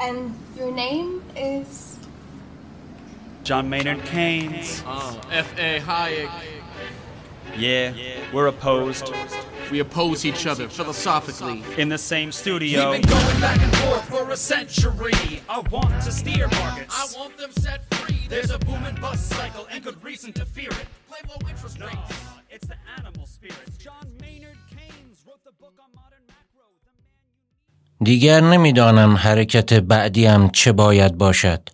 And your name is? John Maynard Keynes. Uh, F.A. Hayek. Yeah, we're opposed. We oppose each other philosophically. In the same studio. We've been going back and forth for a century. I want to steer markets. I want them set free. There's a boom and bust cycle and good reason to fear it. Play low interest No, rates. it's the animal spirits. John Maynard Keynes wrote the book on modern دیگر نمی‌دانم حرکت بعدیم چه باید باشد.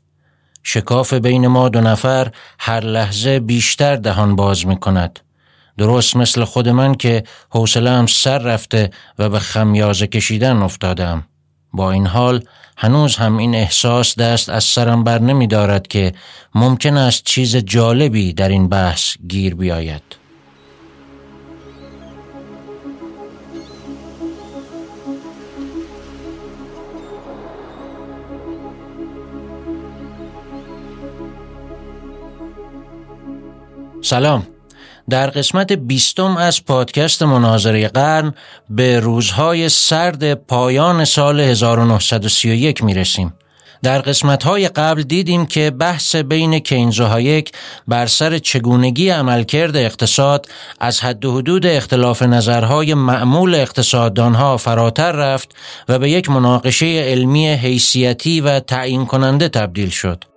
شکاف بین ما دو نفر هر لحظه بیشتر دهان باز می کند. درست مثل خود من که حوصله‌ام سر رفته و به خمیازه کشیدن افتادم. با این حال هنوز هم این احساس دست از سرم بر نمی دارد که ممکن است چیز جالبی در این بحث گیر بیاید. سلام در قسمت بیستم از پادکست مناظره قرن به روزهای سرد پایان سال 1931 می رسیم. در قسمتهای قبل دیدیم که بحث بین کینز و هایک بر سر چگونگی عملکرد اقتصاد از حد و حدود اختلاف نظرهای معمول اقتصاددانها فراتر رفت و به یک مناقشه علمی حیثیتی و تعیین کننده تبدیل شد.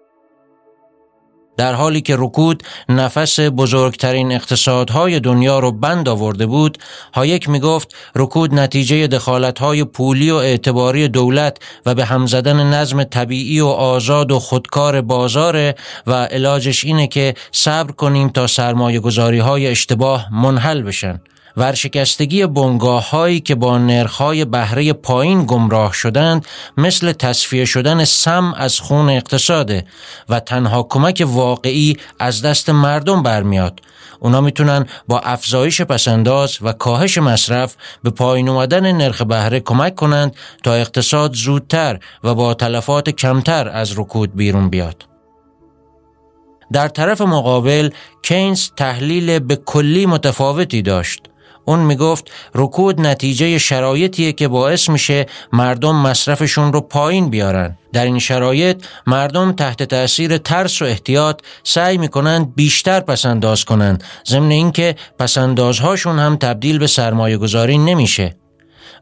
در حالی که رکود نفس بزرگترین اقتصادهای دنیا رو بند آورده بود هایک می گفت رکود نتیجه دخالتهای پولی و اعتباری دولت و به هم زدن نظم طبیعی و آزاد و خودکار بازاره و علاجش اینه که صبر کنیم تا سرمایه های اشتباه منحل بشن. ورشکستگی بنگاه هایی که با نرخهای بهره پایین گمراه شدند مثل تصفیه شدن سم از خون اقتصاده و تنها کمک واقعی از دست مردم برمیاد اونا می‌تونن با افزایش پسنداز و کاهش مصرف به پایین اومدن نرخ بهره کمک کنند تا اقتصاد زودتر و با تلفات کمتر از رکود بیرون بیاد. در طرف مقابل کینز تحلیل به کلی متفاوتی داشت. اون می‌گفت رکود نتیجه شرایطیه که باعث میشه مردم مصرفشون رو پایین بیارن. در این شرایط مردم تحت تأثیر ترس و احتیاط سعی می‌کنند بیشتر پسنداز کنند ضمن اینکه پسندازهاشون هم تبدیل به سرمایه گذاری نمیشه.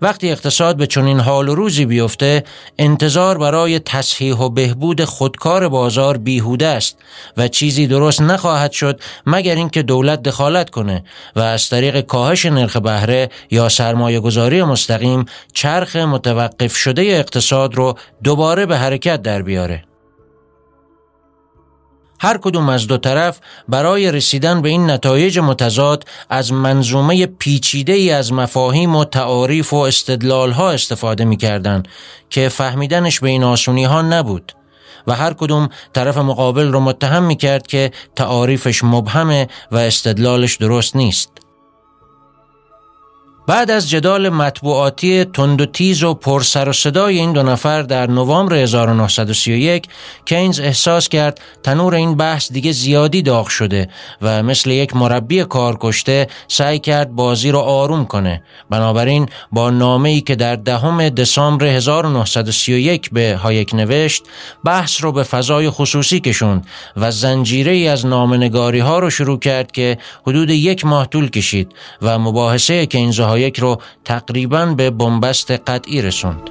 وقتی اقتصاد به چنین حال و روزی بیفته انتظار برای تصحیح و بهبود خودکار بازار بیهوده است و چیزی درست نخواهد شد مگر اینکه دولت دخالت کنه و از طریق کاهش نرخ بهره یا سرمایه گذاری مستقیم چرخ متوقف شده اقتصاد رو دوباره به حرکت در بیاره. هر کدوم از دو طرف برای رسیدن به این نتایج متضاد از منظومه پیچیده ای از مفاهیم و تعاریف و استدلال ها استفاده می کردن که فهمیدنش به این آسونی ها نبود و هر کدوم طرف مقابل رو متهم می کرد که تعاریفش مبهمه و استدلالش درست نیست. بعد از جدال مطبوعاتی تند و تیز و پر سر و صدای این دو نفر در نوامبر 1931 کینز احساس کرد تنور این بحث دیگه زیادی داغ شده و مثل یک مربی کار کشته سعی کرد بازی رو آروم کنه. بنابراین با نامه ای که در دهم دسامبر 1931 به هایک نوشت بحث رو به فضای خصوصی کشوند و زنجیره ای از نامنگاری ها رو شروع کرد که حدود یک ماه طول کشید و مباحثه کینز و هایک رو تقریبا به بنبست قطعی رسوند.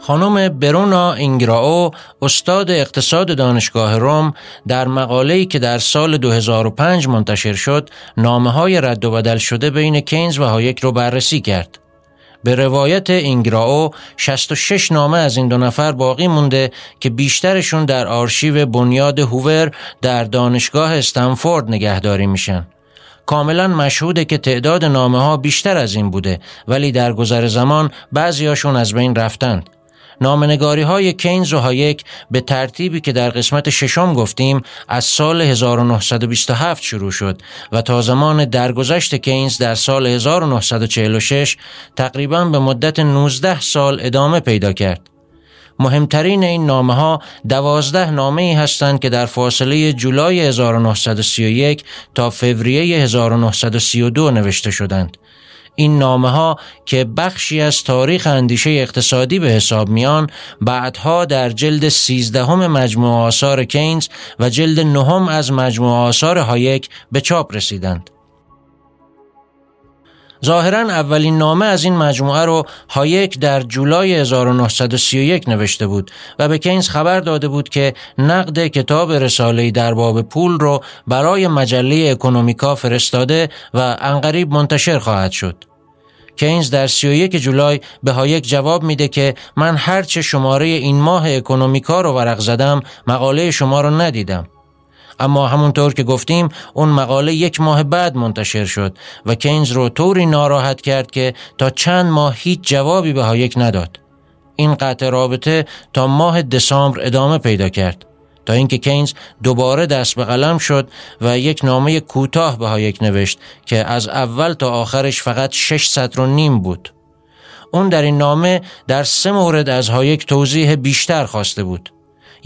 خانم برونا اینگراو استاد اقتصاد دانشگاه روم در مقاله‌ای که در سال 2005 منتشر شد نامه های رد و بدل شده بین کینز و هایک رو بررسی کرد. به روایت اینگراو 66 نامه از این دو نفر باقی مونده که بیشترشون در آرشیو بنیاد هوور در دانشگاه استنفورد نگهداری میشن. کاملا مشهوده که تعداد نامه ها بیشتر از این بوده ولی در گذر زمان بعضیاشون از بین رفتند. نامنگاری های کینز و هایک به ترتیبی که در قسمت ششم گفتیم از سال 1927 شروع شد و تا زمان درگذشت کینز در سال 1946 تقریبا به مدت 19 سال ادامه پیدا کرد. مهمترین این نامه ها دوازده نامه ای هستند که در فاصله جولای 1931 تا فوریه 1932 نوشته شدند. این نامه ها که بخشی از تاریخ اندیشه اقتصادی به حساب میان بعدها در جلد سیزدهم مجموعه آثار کینز و جلد نهم از مجموعه آثار هایک به چاپ رسیدند. ظاهرا اولین نامه از این مجموعه رو هایک در جولای 1931 نوشته بود و به کینز خبر داده بود که نقد کتاب رساله در باب پول رو برای مجله اکونومیکا فرستاده و عنقریب منتشر خواهد شد. کینز در 31 جولای به هایک جواب میده که من هرچه شماره این ماه اکونومیکا رو ورق زدم مقاله شما رو ندیدم. اما همونطور که گفتیم اون مقاله یک ماه بعد منتشر شد و کینز رو طوری ناراحت کرد که تا چند ماه هیچ جوابی به هایک نداد. این قطع رابطه تا ماه دسامبر ادامه پیدا کرد تا اینکه کینز دوباره دست به قلم شد و یک نامه کوتاه به هایک نوشت که از اول تا آخرش فقط شش سطر و نیم بود. اون در این نامه در سه مورد از هایک توضیح بیشتر خواسته بود.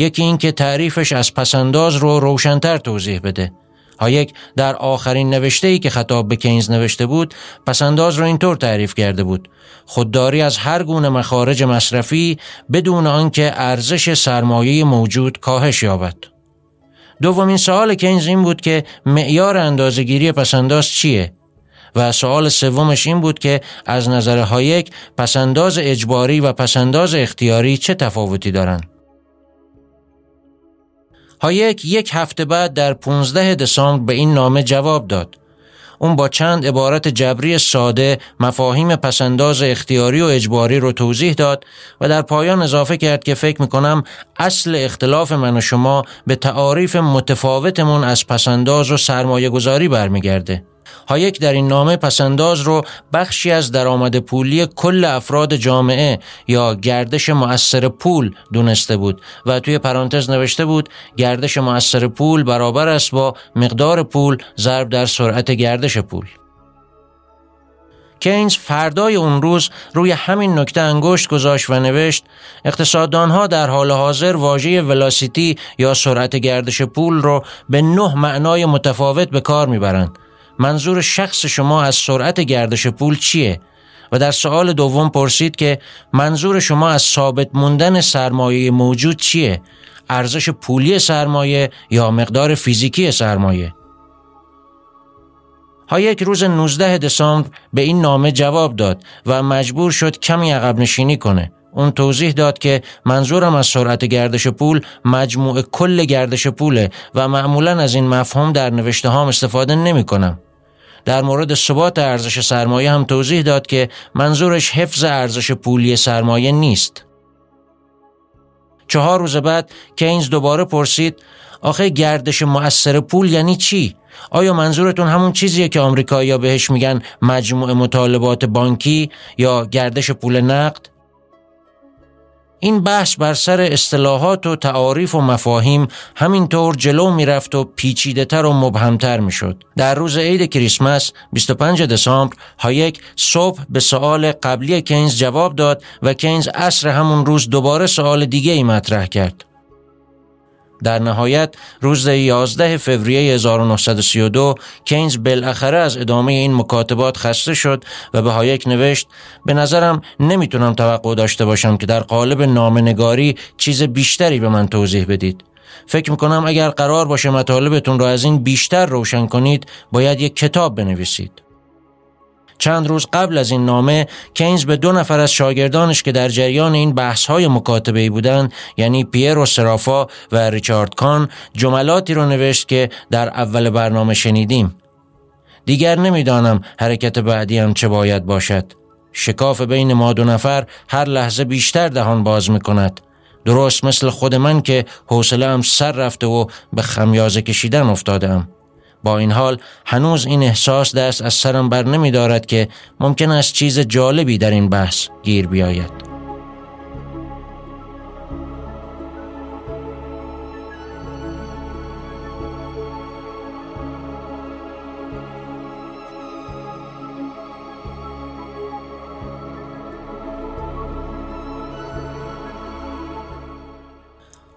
یکی این که تعریفش از پسنداز رو روشنتر توضیح بده. هایک در آخرین نوشته ای که خطاب به کینز نوشته بود پسنداز رو اینطور تعریف کرده بود. خودداری از هر گونه مخارج مصرفی بدون آنکه ارزش سرمایه موجود کاهش یابد. دومین سوال کینز این بود که معیار اندازهگیری پسنداز چیه؟ و سوال سومش این بود که از نظر هایک پسنداز اجباری و پسنداز اختیاری چه تفاوتی دارند؟ هایک یک هفته بعد در 15 دسامبر به این نامه جواب داد. اون با چند عبارت جبری ساده مفاهیم پسنداز اختیاری و اجباری رو توضیح داد و در پایان اضافه کرد که فکر می‌کنم اصل اختلاف من و شما به تعاریف متفاوتمون از پسنداز و سرمایه گذاری برمیگرده. هایک در این نامه پسنداز رو بخشی از درآمد پولی کل افراد جامعه یا گردش مؤثر پول دونسته بود و توی پرانتز نوشته بود گردش مؤثر پول برابر است با مقدار پول ضرب در سرعت گردش پول. کینز فردای اون روز روی همین نکته انگشت گذاشت و نوشت اقتصاددانها در حال حاضر واژه ولاسیتی یا سرعت گردش پول رو به نه معنای متفاوت به کار می‌برند. منظور شخص شما از سرعت گردش پول چیه؟ و در سوال دوم پرسید که منظور شما از ثابت موندن سرمایه موجود چیه؟ ارزش پولی سرمایه یا مقدار فیزیکی سرمایه؟ ها یک روز 19 دسامبر به این نامه جواب داد و مجبور شد کمی عقب نشینی کنه. اون توضیح داد که منظورم از سرعت گردش پول مجموع کل گردش پوله و معمولا از این مفهوم در نوشته هام استفاده نمی کنم. در مورد ثبات ارزش سرمایه هم توضیح داد که منظورش حفظ ارزش پولی سرمایه نیست. چهار روز بعد کینز دوباره پرسید آخه گردش مؤثر پول یعنی چی؟ آیا منظورتون همون چیزیه که آمریکایی‌ها بهش میگن مجموع مطالبات بانکی یا گردش پول نقد؟ این بحث بر سر اصطلاحات و تعاریف و مفاهیم همینطور جلو می‌رفت و پیچیده تر و مبهمتر می‌شد. در روز عید کریسمس 25 دسامبر هایک صبح به سوال قبلی کینز جواب داد و کینز عصر همون روز دوباره سوال دیگه ای مطرح کرد. در نهایت روز 11 فوریه 1932 کینز بالاخره از ادامه این مکاتبات خسته شد و به هایک نوشت به نظرم نمی‌تونم توقع داشته باشم که در قالب نامنگاری چیز بیشتری به من توضیح بدید. فکر می‌کنم اگر قرار باشه مطالبتون را از این بیشتر روشن کنید باید یک کتاب بنویسید. چند روز قبل از این نامه کینز به دو نفر از شاگردانش که در جریان این بحث های مکاتبه بودند یعنی پیر و سرافا و ریچارد کان جملاتی رو نوشت که در اول برنامه شنیدیم. دیگر نمی‌دانم حرکت بعدی هم چه باید باشد. شکاف بین ما دو نفر هر لحظه بیشتر دهان باز می کند درست مثل خود من که حوصله سر رفته و به خمیازه کشیدن افتادم با این حال هنوز این احساس دست از سرم بر نمی دارد که ممکن است چیز جالبی در این بحث گیر بیاید.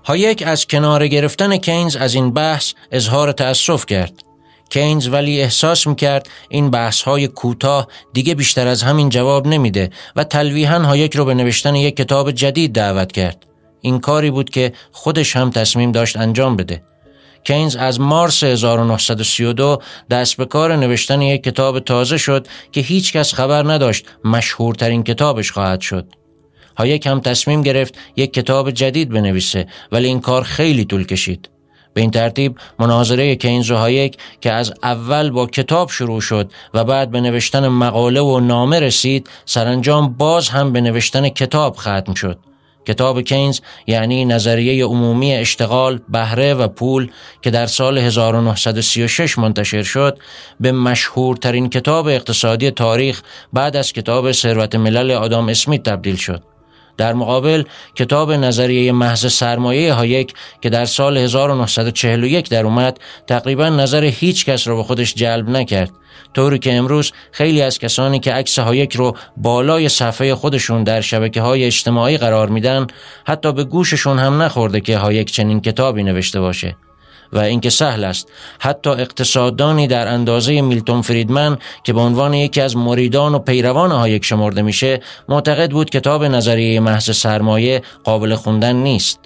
هایک از کناره گرفتن کینز از این بحث اظهار تأسف کرد. کینز ولی احساس می‌کرد این بحث های کوتاه دیگه بیشتر از همین جواب نمیده و تلویحا هایک رو به نوشتن یک کتاب جدید دعوت کرد. این کاری بود که خودش هم تصمیم داشت انجام بده. کینز از مارس 1932 دست به کار نوشتن یک کتاب تازه شد که هیچ کس خبر نداشت مشهورترین کتابش خواهد شد. هایک هم تصمیم گرفت یک کتاب جدید بنویسه ولی این کار خیلی طول کشید. به این ترتیب مناظره کینز و هایک که از اول با کتاب شروع شد و بعد به نوشتن مقاله و نامه رسید سرانجام باز هم به نوشتن کتاب ختم شد. کتاب کینز یعنی نظریه عمومی اشتغال، بهره و پول که در سال 1936 منتشر شد به مشهورترین کتاب اقتصادی تاریخ بعد از کتاب ثروت ملل آدام اسمیت تبدیل شد. در مقابل کتاب نظریه محض سرمایه هایک که در سال 1941 در اومد تقریبا نظر هیچ کس رو به خودش جلب نکرد. طوری که امروز خیلی از کسانی که عکس هایک رو بالای صفحه خودشون در شبکه های اجتماعی قرار میدن حتی به گوششون هم نخورده که هایک چنین کتابی نوشته باشه. و اینکه سهل است. حتی اقتصاددانی در اندازه میلتون فریدمن که به عنوان یکی از مریدان و پیروان هایک شمرده میشه معتقد بود کتاب نظریه محض سرمایه قابل خوندن نیست.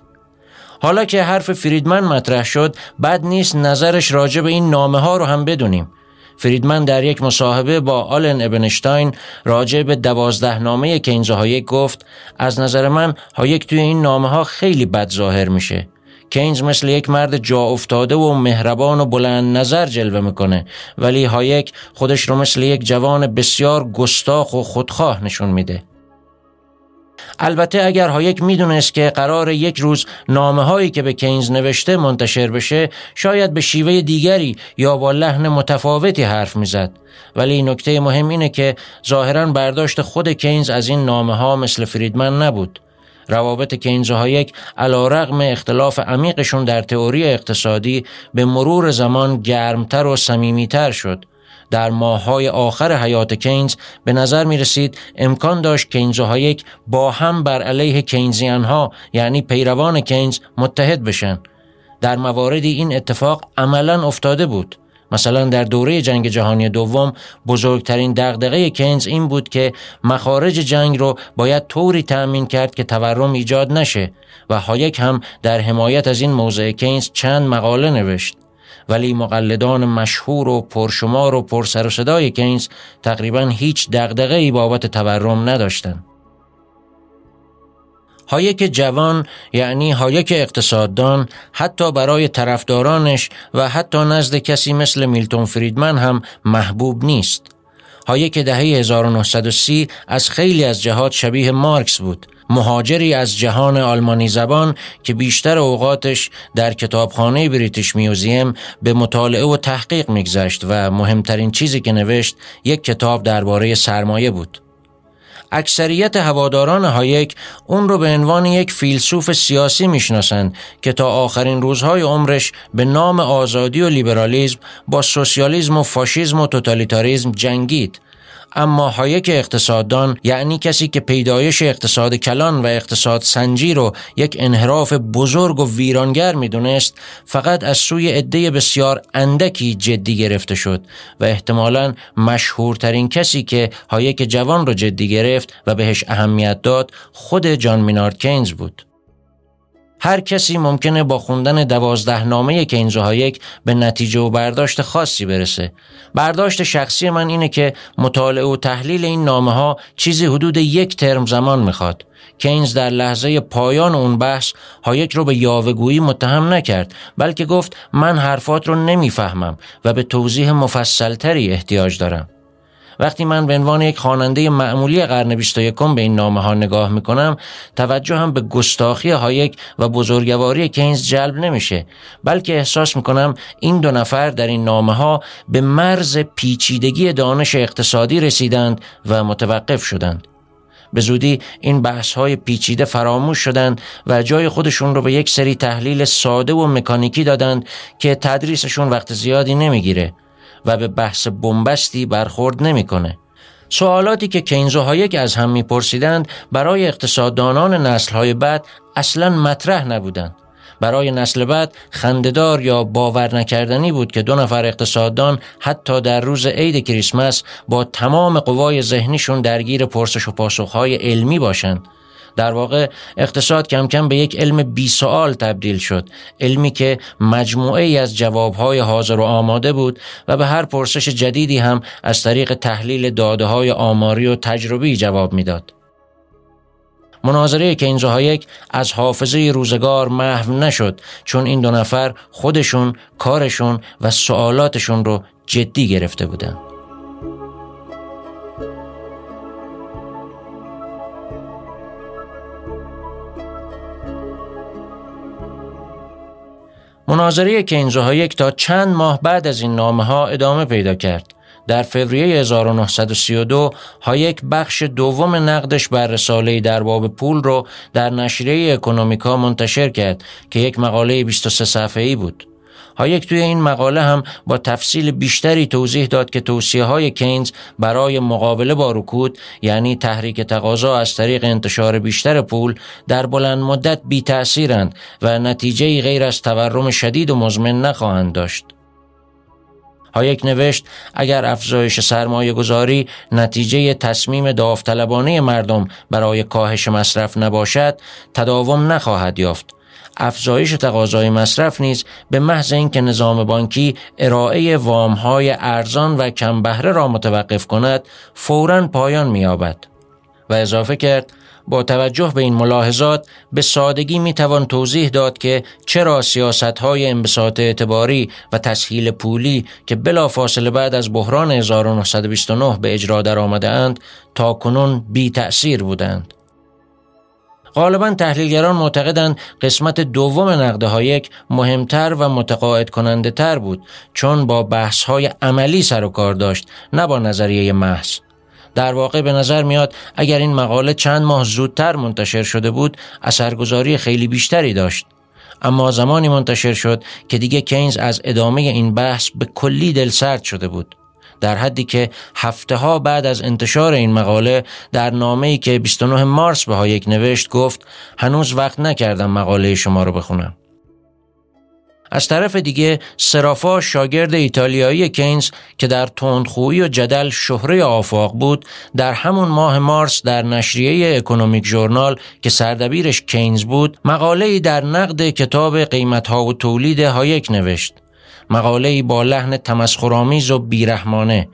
حالا که حرف فریدمن مطرح شد بد نیست نظرش راجع به این نامه ها رو هم بدونیم. فریدمن در یک مصاحبه با آلن ابنستاین راجع به دوازده نامه کینز هایک گفت از نظر من هایک توی این نامه ها خیلی بد ظاهر میشه. کینز مثل یک مرد جا افتاده و مهربان و بلند نظر جلوه می‌کنه. ولی هایک خودش رو مثل یک جوان بسیار گستاخ و خودخواه نشون میده. البته اگر هایک می‌دونست که قراره یک روز نامه هایی که به کینز نوشته منتشر بشه شاید به شیوه دیگری یا با لحن متفاوتی حرف می‌زد. ولی نکته مهم اینه که ظاهرا برداشت خود کینز از این نامه ها مثل فریدمن نبود. روابط کینز و هایک علی‌رغم اختلاف عمیقشون در تئوری اقتصادی به مرور زمان گرمتر و صمیمیتر شد. در ماههای آخر حیات کینز به نظر می رسید امکان داشت کینز و هایک با هم بر علیه کینزیان ها یعنی پیروان کینز متحد بشن. در مواردی این اتفاق عملا افتاده بود. مثلا در دوره جنگ جهانی دوم بزرگترین دغدغه کینز این بود که مخارج جنگ رو باید طوری تأمین کرد که تورم ایجاد نشه و هایک هم در حمایت از این موضع کینز چند مقاله نوشت. ولی مقلدان مشهور و پرشمار و پرسر و صدای کینز تقریبا هیچ دغدغه‌ای بابت تورم نداشتند. هایک جوان یعنی هایک اقتصاددان حتی برای طرفدارانش و حتی نزد کسی مثل میلتون فریدمن هم محبوب نیست. هایک دهه 1930 از خیلی از جهات شبیه مارکس بود. مهاجری از جهان آلمانی زبان که بیشتر اوقاتش در کتابخانه British Museum به مطالعه و تحقیق میگذشت و مهمترین چیزی که نوشت یک کتاب درباره سرمایه بود. اکثریت هواداران هایک اون رو به عنوان یک فیلسوف سیاسی می‌شناسند که تا آخرین روزهای عمرش به نام آزادی و لیبرالیزم با سوسیالیسم و فاشیسم و توتالیتاریزم جنگید. اما هایک اقتصاددان یعنی کسی که پیدایش اقتصاد کلان و اقتصاد سنجی رو یک انحراف بزرگ و ویرانگر می‌دونست فقط از سوی عده بسیار اندکی جدی گرفته شد و احتمالا مشهورترین کسی که هایک جوان رو جدی گرفت و بهش اهمیت داد خود جان مینارد کینز بود. هر کسی ممکنه با خوندن دوازده نامه و هایک به نتیجه و برداشت خاصی برسه. برداشت شخصی من اینه که مطالعه و تحلیل این نامه ها چیزی حدود یک ترم زمان می‌خواد. کینز در لحظه پایان اون بحث هایک رو به یاوهگویی متهم نکرد بلکه گفت من حرفات رو نمی‌فهمم و به توضیح مفصلتری احتیاج دارم. وقتی من به عنوان یک خواننده معمولی قرن 21 به این نامه ها نگاه می‌کنم توجه هم به گستاخی هایک و بزرگواری کینز جلب نمیشه بلکه احساس می‌کنم این دو نفر در این نامه ها به مرز پیچیدگی دانش اقتصادی رسیدند و متوقف شدند. به زودی این بحث های پیچیده فراموش شدند و جای خودشون رو به یک سری تحلیل ساده و مکانیکی دادند که تدریسشون وقت زیادی نمی‌گیره. و به بحث بنبستی برخورد نمی‌کنه. سوالاتی که کینز و هایک از هم میپرسیدند برای اقتصاددانان نسلهای بعد اصلا مطرح نبودند. برای نسل بعد خندهدار یا باور نکردنی بود که دو نفر اقتصاددان حتی در روز عید کریسمس با تمام قوای ذهنیشون درگیر پرسش و پاسخهای علمی باشند در واقع اقتصاد کم کم به یک علم بی سوال تبدیل شد علمی که مجموعه ای از جوابهای حاضر و آماده بود و به هر پرسش جدیدی هم از طریق تحلیل داده های آماری و تجربی جواب می‌داد. مناظره کینز و هایک از حافظه روزگار محو نشد چون این دو نفر خودشون کارشون و سوالاتشون رو جدی گرفته بودند. مناظره کینز و هایک تا چند ماه بعد از این نامه ها ادامه پیدا کرد. در فوریه 1932 هایک بخش دوم نقدش بر رساله در باب پول رو در نشریه Economica منتشر کرد که یک مقاله 23 صفحه‌ای بود. هایک توی این مقاله هم با تفصیل بیشتری توضیح داد که توصیه های کینز برای مقابله با رکود یعنی تحریک تقاضا از طریق انتشار بیشتر پول در بلند مدت بی تأثیرند و نتیجه غیر از تورم شدید و مزمن نخواهند داشت. هایک نوشت اگر افزایش سرمایه گذاری نتیجه تصمیم داوطلبانه مردم برای کاهش مصرف نباشد تداوم نخواهد یافت افزایش تقاضای مصرف نیز به محض اینکه نظام بانکی ارائه وامهای ارزان و کم بهره را متوقف کند فورا پایان می‌یابد و اضافه کرد با توجه به این ملاحظات به سادگی می توان توضیح داد که چرا سیاست های انبساط اعتباری و تسهیل پولی که بلافاصله بعد از بحران 1929 به اجرا در اند تا کنون بی تأثیر بودند. غالبا تحلیلگران معتقدند قسمت دوم نقده هایک مهمتر و متقاعد کننده تر بود چون با بحث های عملی سر و کار داشت نه با نظریه محض. در واقع به نظر میاد اگر این مقاله چند ماه زودتر منتشر شده بود اثرگذاری خیلی بیشتری داشت. اما زمانی منتشر شد که دیگه کینز از ادامه این بحث به کلی دل سرد شده بود. در حدی که هفته ها بعد از انتشار این مقاله در نامه ای که 29 مارس به ها یک نوشت گفت هنوز وقت نکردم مقاله شما رو بخونم. از طرف دیگه سرافا شاگرد ایتالیایی کینز که در تندخویی و جدل شهره آفاق بود در همون ماه مارس در نشریه Economic Journal که سردبیرش کینز بود مقاله در نقد کتاب قیمتها و تولید هایک نوشت. مقاله با لحن تمسخرآمیز و بیرحمانه.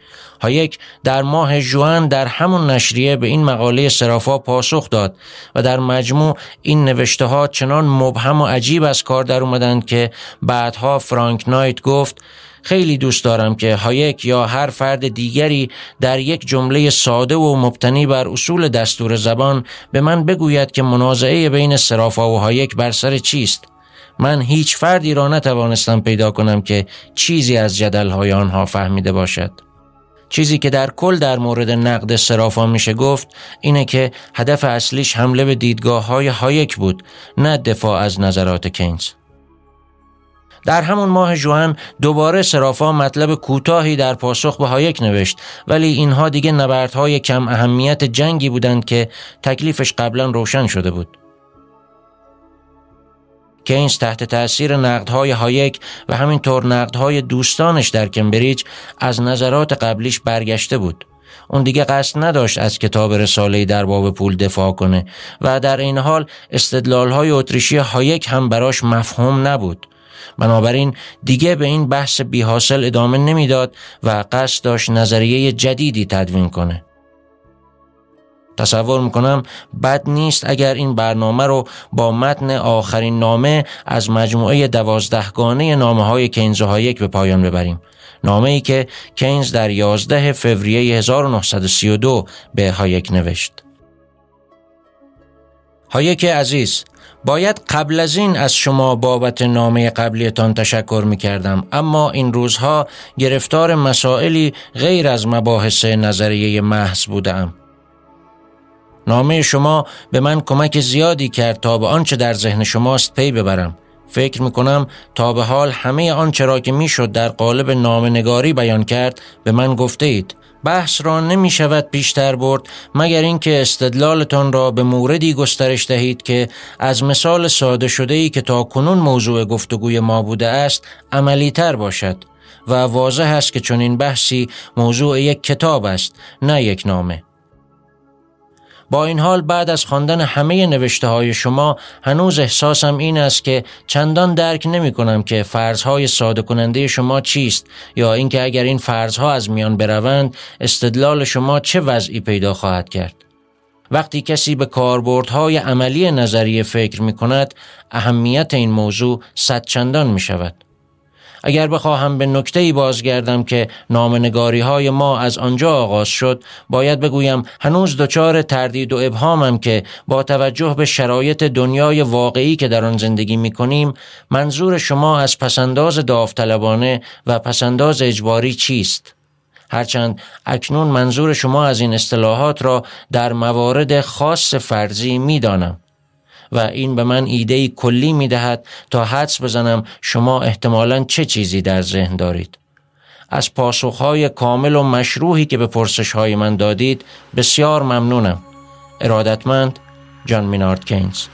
هایک در ماه ژوئن در همون نشریه به این مقاله سرافا پاسخ داد و در مجموع این نوشته ها چنان مبهم و عجیب از کار در اومدند که بعدها فرانک نایت گفت خیلی دوست دارم که هایک یا هر فرد دیگری در یک جمله ساده و مبتنی بر اصول دستور زبان به من بگوید که منازعه بین سرافا و هایک بر سر چیست. من هیچ فردی را نتوانستم پیدا کنم که چیزی از جدلهای آنها فهمیده باشد. چیزی که در کل در مورد نقد سرافا میشه گفت اینه که هدف اصلیش حمله به دیدگاه های هایک بود نه دفاع از نظرات کینز. در همون ماه ژوئن دوباره سرافا مطلب کوتاهی در پاسخ به هایک نوشت ولی اینها دیگه نبردهای کم اهمیت جنگی بودند که تکلیفش قبلا روشن شده بود. کینز تحت تأثیر نقدهای هایک و همینطور نقدهای دوستانش در کمبریج از نظرات قبلیش برگشته بود. اون دیگه قصد نداشت از کتاب رساله در باب پول دفاع کنه و در این حال استدلالهای اتریشی هایک هم براش مفهوم نبود. بنابراین دیگه به این بحث بی حاصل ادامه نمی‌داد و قصد داشت نظریه جدیدی تدوین کنه. تصور می‌کنم بد نیست اگر این برنامه رو با متن آخرین نامه از مجموعه دوازدهگانه نامه های کینز هایک به پایان ببریم. نامه ای که کینز در 11 فوریه 1932 به هایک نوشت. هایک عزیز باید قبل از این از شما بابت نامه قبلیتان تشکر می کردم اما این روزها گرفتار مسائلی غیر از مباحث نظریه محض بودم نامه شما به من کمک زیادی کرد تا به آنچه در ذهن شماست پی ببرم. فکر می کنم تا به حال همه آنچه را که می‌شد در قالب نامه نگاری بیان کرد به من گفته اید. بحث را نمی شود پیشتر برد مگر اینکه استدلالتان را به موردی گسترش دهید که از مثال ساده شده ای که تا کنون موضوع گفتگوی ما بوده است عملی تر باشد و واضح است که چنین بحثی موضوع یک کتاب است نه یک نامه. با این حال بعد از خواندن همه نوشته های شما هنوز احساسم این است که چندان درک نمی کنم که فرضهای ساده کننده شما چیست یا اینکه اگر این فرضها از میان بروند استدلال شما چه وضعی پیدا خواهد کرد. وقتی کسی به کاربردهای عملی نظریه فکر می کند اهمیت این موضوع صد چندان می شود اگر بخواهم به نکته ای بازگردم که نامنگاری های ما از آنجا آغاز شد باید بگویم هنوز دچار تردید و ابهامم که با توجه به شرایط دنیای واقعی که در آن زندگی می کنیم منظور شما از پسنداز داوطلبانه و پسنداز اجباری چیست؟ هرچند اکنون منظور شما از این اصطلاحات را در موارد خاص فرضی می دانم. و این به من ایده کلی می دهد تا حدس بزنم شما احتمالا چه چیزی در ذهن دارید. از پاسخهای کامل و مشروحی که به پرسشهای من دادید بسیار ممنونم. ارادتمند جان مینارد کینز